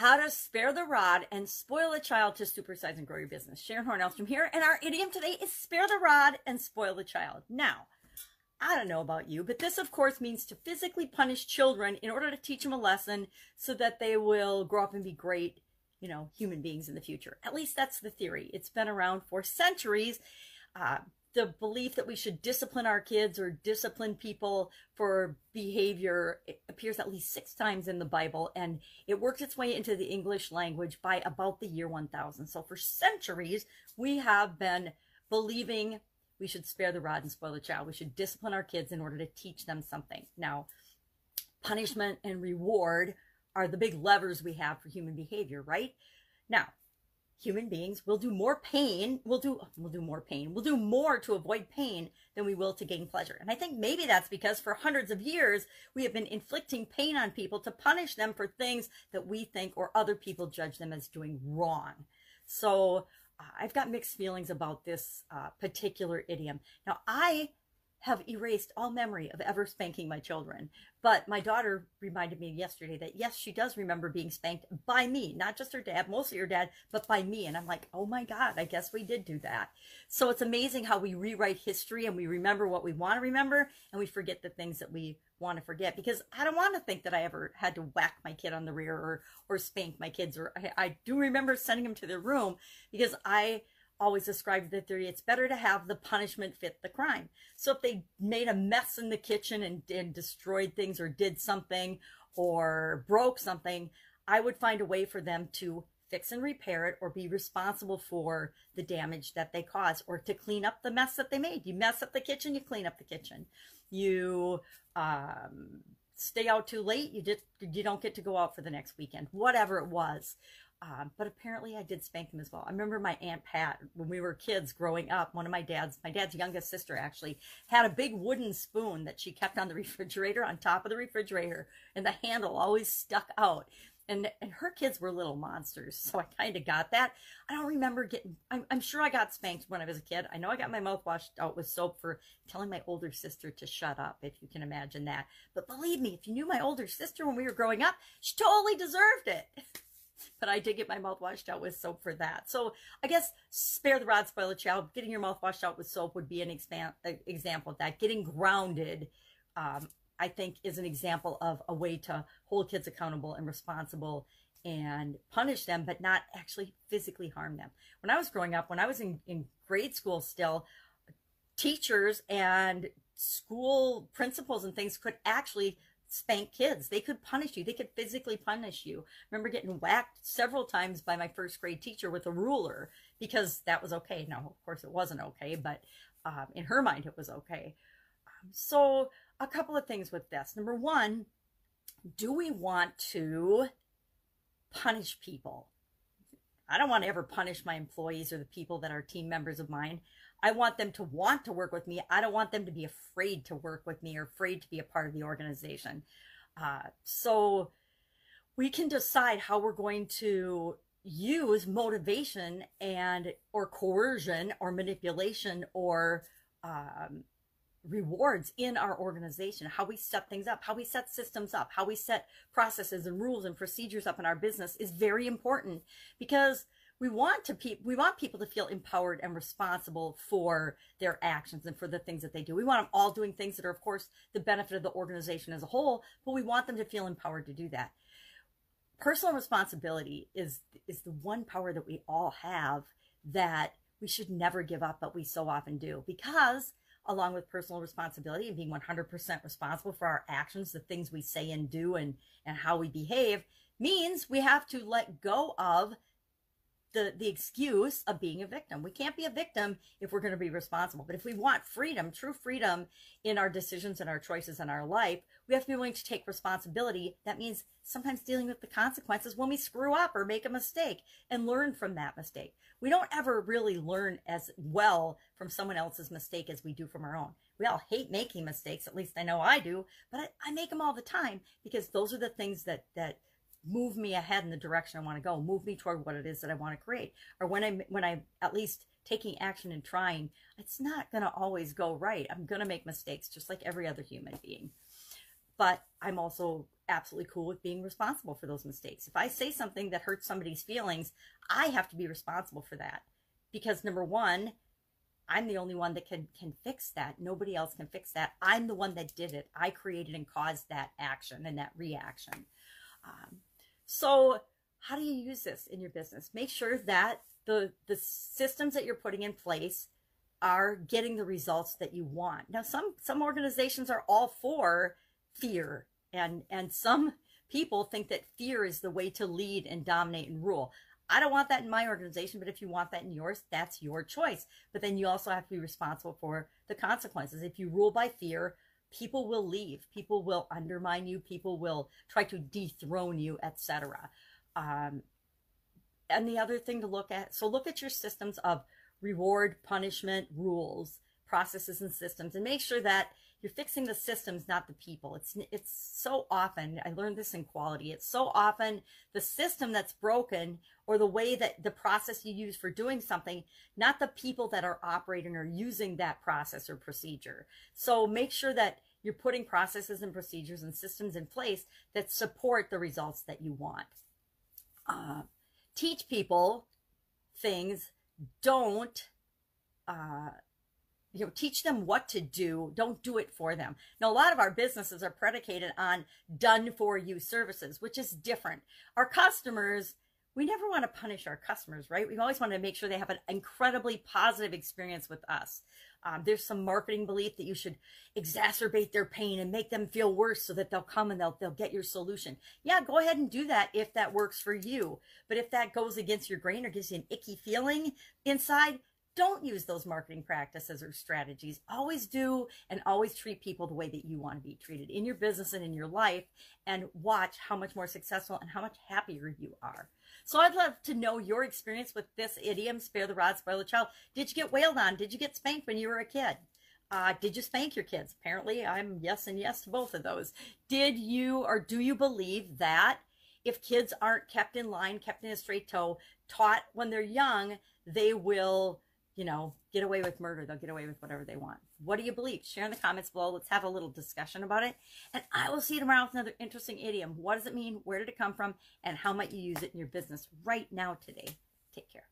how to spare the rod and spoil the child to supersize and grow your business. Sharon Hornelstrom here, and our idiom today is spare the rod and spoil the child. Now, I don't know about you, but this, of course, means to physically punish children in order to teach them a lesson so that they will grow up and be great, you know, human beings in the future. At least that's the theory. It's been around for centuries. Uh, the belief that we should discipline our kids or discipline people for behavior appears at least six times in the Bible, and it worked its way into the English language by about the year 1000. So for centuries, we have been believing we should spare the rod and spoil the child. We should discipline our kids in order to teach them something. Now, punishment and reward are the big levers we have for human behavior, right? Now, human beings will do more pain we'll do we'll do more pain we'll do more to avoid pain than we will to gain pleasure. And i think maybe that's because for hundreds of years we have been inflicting pain on people to punish them for things that we think or other people judge them as doing wrong. So uh, i've got mixed feelings about this uh, particular idiom. Now i have erased all memory of ever spanking my children. But my daughter reminded me yesterday that yes, she does remember being spanked by me, not just her dad, mostly her dad, but by me. And I'm like, oh my God, I guess we did do that. So it's amazing how we rewrite history and we remember what we want to remember and we forget the things that we want to forget because I don't want to think that I ever had to whack my kid on the rear or, or spank my kids. Or I, I do remember sending them to their room because I, always described the theory it's better to have the punishment fit the crime. So if they made a mess in the kitchen and, and destroyed things or did something or broke something, I would find a way for them to fix and repair it or be responsible for the damage that they caused or to clean up the mess that they made. You mess up the kitchen, you clean up the kitchen. You um, stay out too late, you just you don't get to go out for the next weekend. Whatever it was. Um, but apparently I did spank him as well. I remember my Aunt Pat, when we were kids growing up, one of my dad's, my dad's youngest sister actually, had a big wooden spoon that she kept on the refrigerator, on top of the refrigerator, and the handle always stuck out. And, and her kids were little monsters, so I kind of got that. I don't remember getting, I'm, I'm sure I got spanked when I was a kid. I know I got my mouth washed out with soap for telling my older sister to shut up, if you can imagine that. But believe me, if you knew my older sister when we were growing up, she totally deserved it. but I did get my mouth washed out with soap for that. So I guess spare the rod, spoil the child. Getting your mouth washed out with soap would be an expan- example of that. Getting grounded, um, I think, is an example of a way to hold kids accountable and responsible and punish them, but not actually physically harm them. When I was growing up, when I was in, in grade school still, teachers and school principals and things could actually spank kids. They could punish you. They could physically punish you. I remember getting whacked several times by my first grade teacher with a ruler because that was okay. Now, of course, it wasn't okay, but um, in her mind, it was okay. Um, so, a couple of things with this. Number one, do we want to punish people? I don't want to ever punish my employees or the people that are team members of mine. I want them to want to work with me. I don't want them to be afraid to work with me or afraid to be a part of the organization. Uh, so we can decide how we're going to use motivation and or coercion or manipulation or um, rewards in our organization how we set things up how we set systems up how we set processes and rules and procedures up in our business is very important because we want to pe- we want people to feel empowered and responsible for their actions and for the things that they do. We want them all doing things that are of course the benefit of the organization as a whole, but we want them to feel empowered to do that. Personal responsibility is is the one power that we all have that we should never give up, but we so often do because along with personal responsibility and being 100% responsible for our actions, the things we say and do and and how we behave means we have to let go of the the excuse of being a victim. We can't be a victim if we're going to be responsible. But if we want freedom, true freedom in our decisions and our choices in our life, we have to be willing to take responsibility. That means sometimes dealing with the consequences when we screw up or make a mistake and learn from that mistake. We don't ever really learn as well from someone else's mistake as we do from our own. We all hate making mistakes, at least I know I do, but I, I make them all the time because those are the things that that move me ahead in the direction I want to go, move me toward what it is that I want to create. Or when I'm when I'm at least taking action and trying, it's not going to always go right. I'm going to make mistakes just like every other human being. But I'm also absolutely cool with being responsible for those mistakes. If I say something that hurts somebody's feelings, I have to be responsible for that. Because number one, I'm the only one that can can fix that. Nobody else can fix that. I'm the one that did it. I created and caused that action and that reaction. Um, so, how do you use this in your business? Make sure that the the systems that you're putting in place are getting the results that you want. Now, some some organizations are all for fear, and and some people think that fear is the way to lead and dominate and rule. I don't want that in my organization, but if you want that in yours, that's your choice. But then you also have to be responsible for the consequences. If you rule by fear, people will leave, people will undermine you, people will try to dethrone you, etc. Um, and the other thing to look at, so look at your systems of reward, punishment, rules, processes, and systems, and make sure that you're fixing the systems, not the people. It's it's so often I learned this in quality. It's so often the system that's broken or the way that the process you use for doing something, not the people that are operating or using that process or procedure. So make sure that you're putting processes and procedures and systems in place that support the results that you want. Uh, teach people things. Don't. Uh, you know teach them what to do. Don't do it for them. Now a lot of our businesses are predicated on done for you services which is different. Our customers we never want to punish our customers right? We always want to make sure they have an incredibly positive experience with us. Um, there's some marketing belief that you should exacerbate their pain and make them feel worse so that they'll come and they'll, they'll get your solution. Yeah go ahead and do that if that works for you. But if that goes against your grain or gives you an icky feeling inside don't use those marketing practices or strategies. Always do and always treat people the way that you want to be treated in your business and in your life and watch how much more successful and how much happier you are. So I'd love to know your experience with this idiom, spare the rod, spoil the child. Did you get wailed on? Did you get spanked when you were a kid? Uh, did you spank your kids? Apparently, I'm yes and yes to both of those. Did you or do you believe that if kids aren't kept in line, kept in a straight toe, taught when they're young, they will you know, get away with murder. They'll get away with whatever they want. What do you believe? Share in the comments below. Let's have a little discussion about it. And I will see you tomorrow with another interesting idiom. What does it mean? Where did it come from? And how might you use it in your business right now today? Take care.